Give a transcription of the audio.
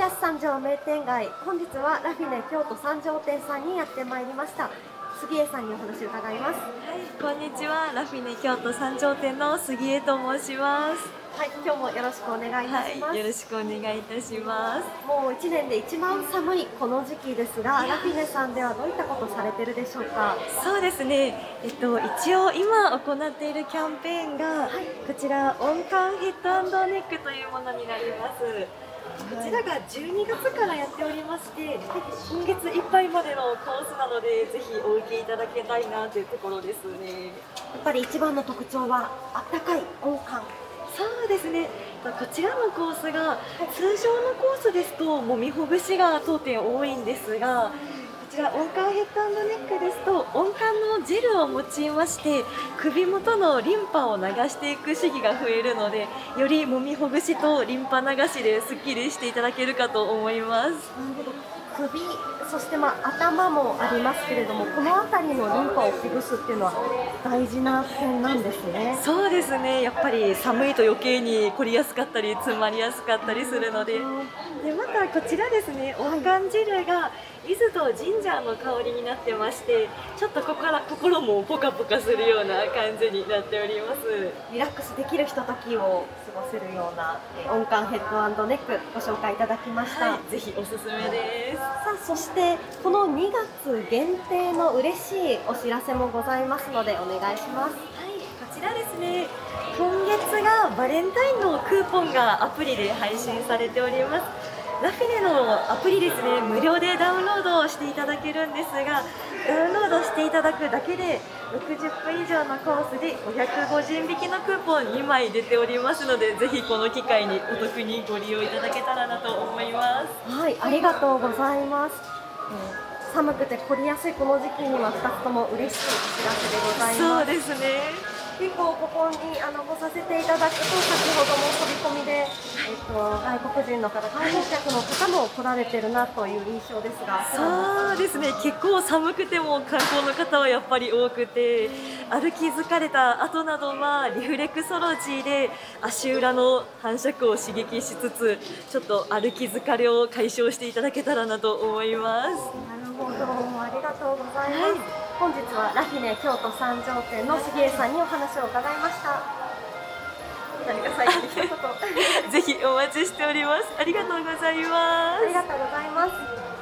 シアス三条名店街本日は。ラフィネ京都三条店さんにやってまいりました。杉江さんにお話を伺います。こんにちは。ラフィネ京都三条店の杉江と申します。はい今日もよろしくお願いいたします、はい、よろしくお願いいたします。もう一年で一番寒いこの時期ですがラフィネさんではどういったことされてるでしょうか？そうですね。えっと一応今行っているキャンペーンが、はい、こちら温感ヘッドネックというものになりますこちらが12月からやっておりまして、今月いっぱいまでのコースなので、ぜひお受けいただきたいなというところですね。やっぱり一番の特徴は、あったかい温感。そうですね。こちらのコースが通常のコースですともみほぐしが当店多いんですが。ちら温感ヘッドネックですと温感のジェルを用いまして首元のリンパを流していく主義が増えるのでよりもみほぐしとリンパ流しですっきりしていただけるかと思います。首そしてまあ頭もありますけれどもこの辺りのリンパをほぐすっていうのは大事な点なんですね。そうですね。やっぱり寒いと余計に凝りやすかったり詰まりやすかったりするので。でまたこちらですね温感汁が柚子とジンジャーの香りになってましてちょっとここから心もポカポカするような感じになっております。リラックスできるひとときを過ごせるような温感ヘッドネックご紹介いただきました、はい、ぜひおすすめですさあそしてこの2月限定の嬉しいお知らせもございますのでお願いします。はいこちらですね。今月がバレンタインのクーポンがアプリで配信されております。ラフィネのアプリですね。無料でダウンロードしていただけるんですがダウンロードしていただくだけで60分以上のコースで550円引きのクーポン2枚出ておりますのでぜひこの機会にお得にご利用いただけたらなと思います。はいありがとうございます、えー、寒くて凝りやすいこの時期には2つとも嬉しいお知らせでございます。そうですね結構ここにあの来させていただくと先ほども飛び込みで、えっと、外国人の方観光客の方も来られてるなという印象ですが。そうですね。結構寒くても観光の方はやっぱり多くて歩き疲れた後などはリフレクソロジーで足裏の反射区を刺激しつつちょっと歩き疲れを解消していただけたらなと思います。なるほど。ありがとうございます、はい本日はラフィネ京都三条店の杉江さんにお話を伺いました。何か最後に一言。ぜひお待ちしております。ありがとうございます。ありがとうございます